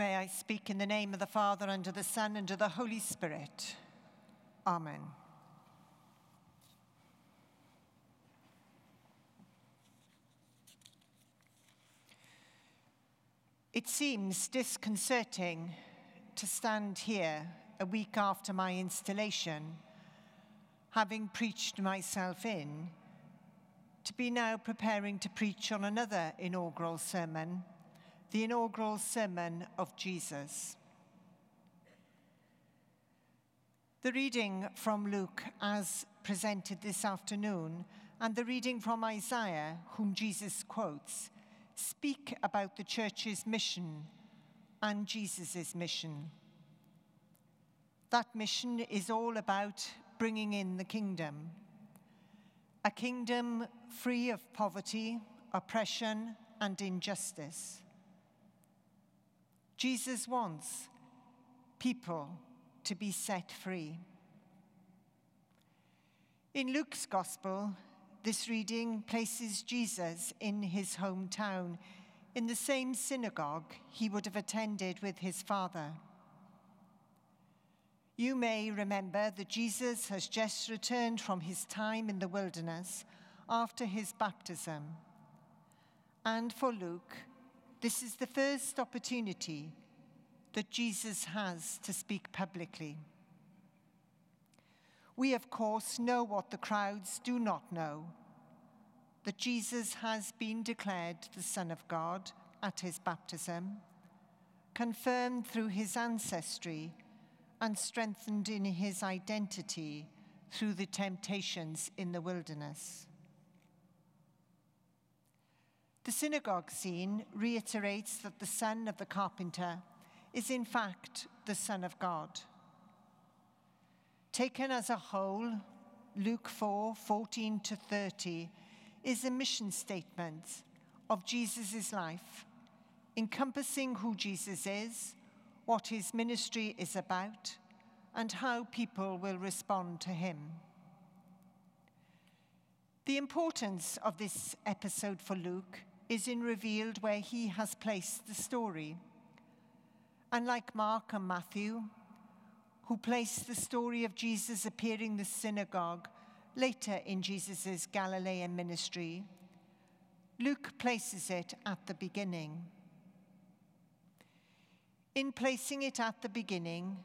May I speak in the name of the Father, and of the Son, and of the Holy Spirit. Amen. It seems disconcerting to stand here a week after my installation, having preached myself in, to be now preparing to preach on another inaugural sermon the inaugural sermon of Jesus. The reading from Luke, as presented this afternoon, and the reading from Isaiah, whom Jesus quotes, speak about the church's mission and Jesus' mission. That mission is all about bringing in the kingdom. A kingdom free of poverty, oppression, and injustice. Jesus wants people to be set free. In Luke's Gospel, this reading places Jesus in his hometown, in the same synagogue he would have attended with his father. You may remember that Jesus has just returned from his time in the wilderness after his baptism. And for Luke, this is the first opportunity that Jesus has to speak publicly. We, of course, know what the crowds do not know that Jesus has been declared the Son of God at his baptism, confirmed through his ancestry, and strengthened in his identity through the temptations in the wilderness. The synagogue scene reiterates that the son of the carpenter is in fact the Son of God. Taken as a whole, Luke 4 14 to 30 is a mission statement of Jesus' life, encompassing who Jesus is, what his ministry is about, and how people will respond to him. The importance of this episode for Luke is in revealed where he has placed the story. Unlike Mark and Matthew, who placed the story of Jesus appearing in the synagogue later in Jesus' Galilean ministry, Luke places it at the beginning. In placing it at the beginning,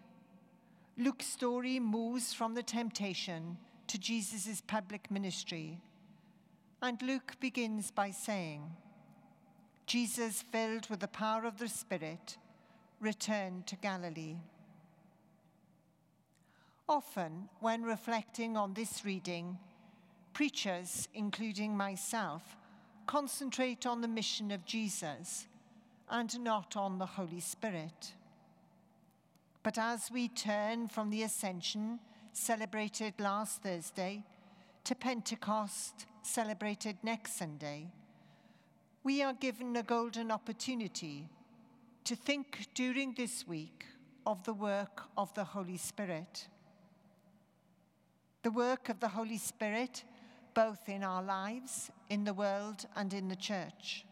Luke's story moves from the temptation to Jesus' public ministry. And Luke begins by saying, Jesus, filled with the power of the Spirit, returned to Galilee. Often, when reflecting on this reading, preachers, including myself, concentrate on the mission of Jesus and not on the Holy Spirit. But as we turn from the ascension celebrated last Thursday to Pentecost celebrated next Sunday, we are given a golden opportunity to think during this week of the work of the Holy Spirit. The work of the Holy Spirit, both in our lives, in the world, and in the church.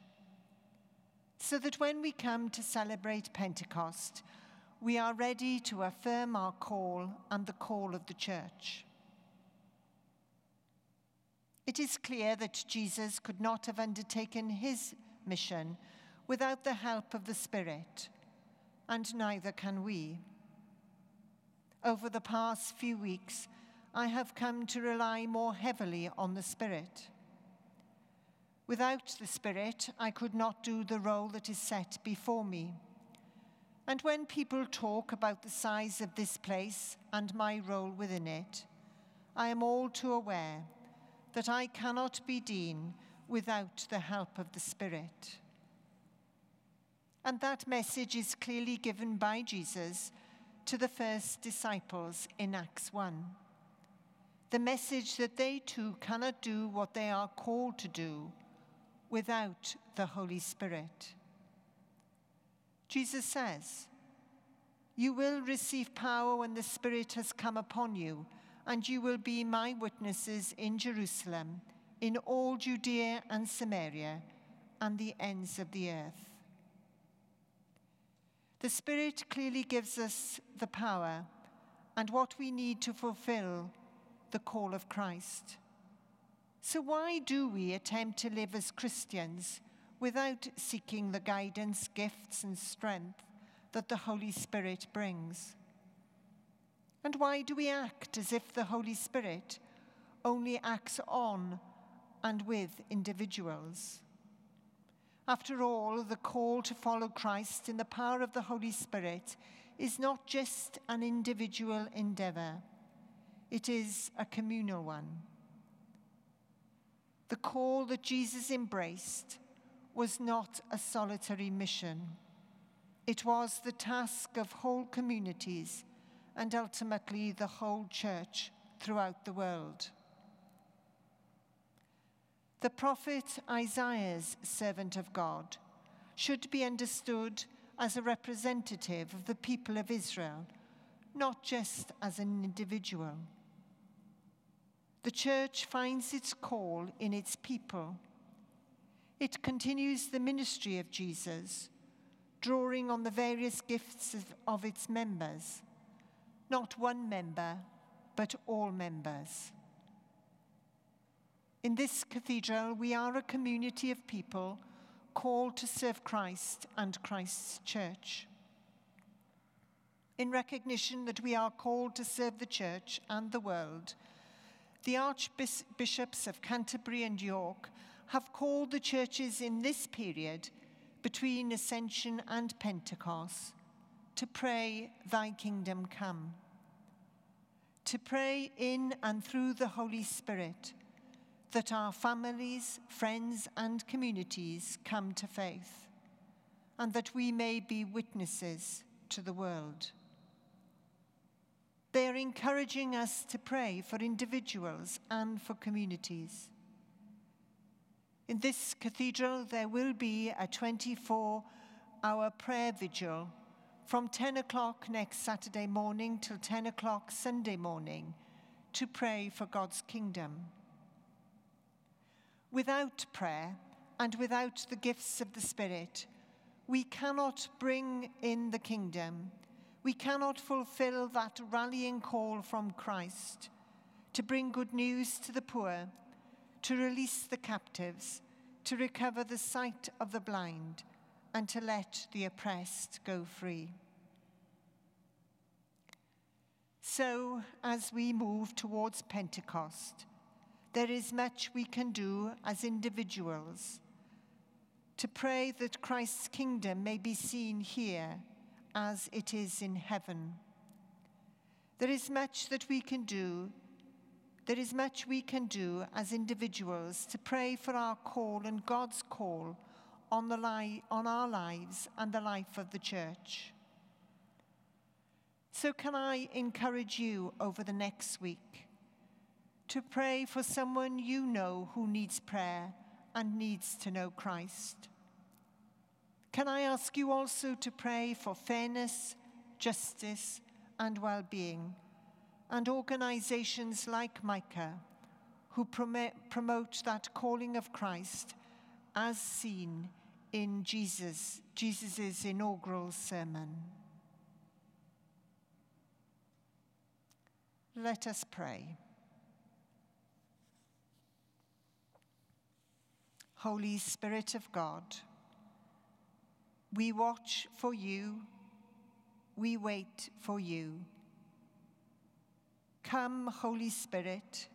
So that when we come to celebrate Pentecost, we are ready to affirm our call and the call of the church. It is clear that Jesus could not have undertaken his mission without the help of the Spirit, and neither can we. Over the past few weeks, I have come to rely more heavily on the Spirit. Without the Spirit, I could not do the role that is set before me. And when people talk about the size of this place and my role within it, I am all too aware that I cannot be dean without the help of the Spirit. And that message is clearly given by Jesus to the first disciples in Acts 1. The message that they too cannot do what they are called to do without the Holy Spirit. Jesus says, You will receive power when the Spirit has come upon you and you will be my witnesses in Jerusalem, in all Judea and Samaria, and the ends of the earth. The Spirit clearly gives us the power and what we need to fulfill the call of Christ. So, why do we attempt to live as Christians without seeking the guidance, gifts, and strength that the Holy Spirit brings? And why do we act as if the Holy Spirit only acts on and with individuals? After all, the call to follow Christ in the power of the Holy Spirit is not just an individual endeavor, it is a communal one. The call that Jesus embraced was not a solitary mission. It was the task of whole communities and ultimately the whole church throughout the world. The prophet Isaiah's servant of God should be understood as a representative of the people of Israel, not just as an individual. The church finds its call in its people. It continues the ministry of Jesus, drawing on the various gifts of, of its members not one member, but all members. In this cathedral, we are a community of people called to serve Christ and Christ's church. In recognition that we are called to serve the church and the world, the Archbishops of Canterbury and York have called the churches in this period between Ascension and Pentecost to pray, Thy kingdom come to pray in and through the Holy Spirit that our families, friends, and communities come to faith, and that we may be witnesses to the world. They are encouraging us to pray for individuals and for communities. In this cathedral, there will be a 24 hour prayer vigil from 10 o'clock next Saturday morning till 10 o'clock Sunday morning to pray for God's kingdom. Without prayer and without the gifts of the Spirit, we cannot bring in the kingdom. We cannot fulfill that rallying call from Christ to bring good news to the poor, to release the captives, to recover the sight of the blind and to let the oppressed go free. So, as we move towards Pentecost, there is much we can do as individuals to pray that Christ's kingdom may be seen here as it is in heaven. There is much that we can do. There is much we can do as individuals to pray for our call and God's call on, the li- on our lives and the life of the church. So, can I encourage you over the next week to pray for someone you know who needs prayer and needs to know Christ? Can I ask you also to pray for fairness, justice, and well being, and organizations like Micah who promote that calling of Christ as seen in Jesus, Jesus' inaugural sermon. Let us pray. Holy Spirit of God, we watch for you, we wait for you. Come, Holy Spirit,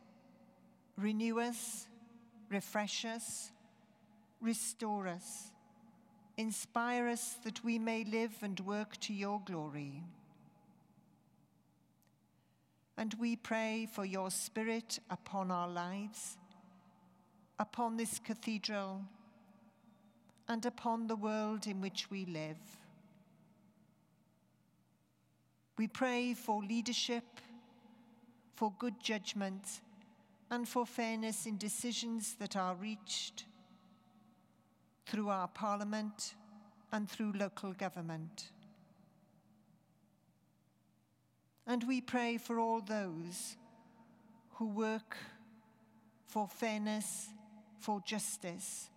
renew us, refresh us, restore us Inspire us that we may live and work to your glory. And we pray for your Spirit upon our lives, upon this cathedral, and upon the world in which we live. We pray for leadership, for good judgment, and for fairness in decisions that are reached through our Parliament and through local government. And we pray for all those who work for fairness, for justice,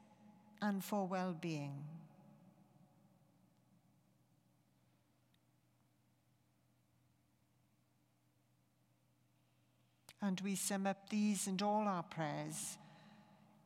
and for well being. And we sum up these and all our prayers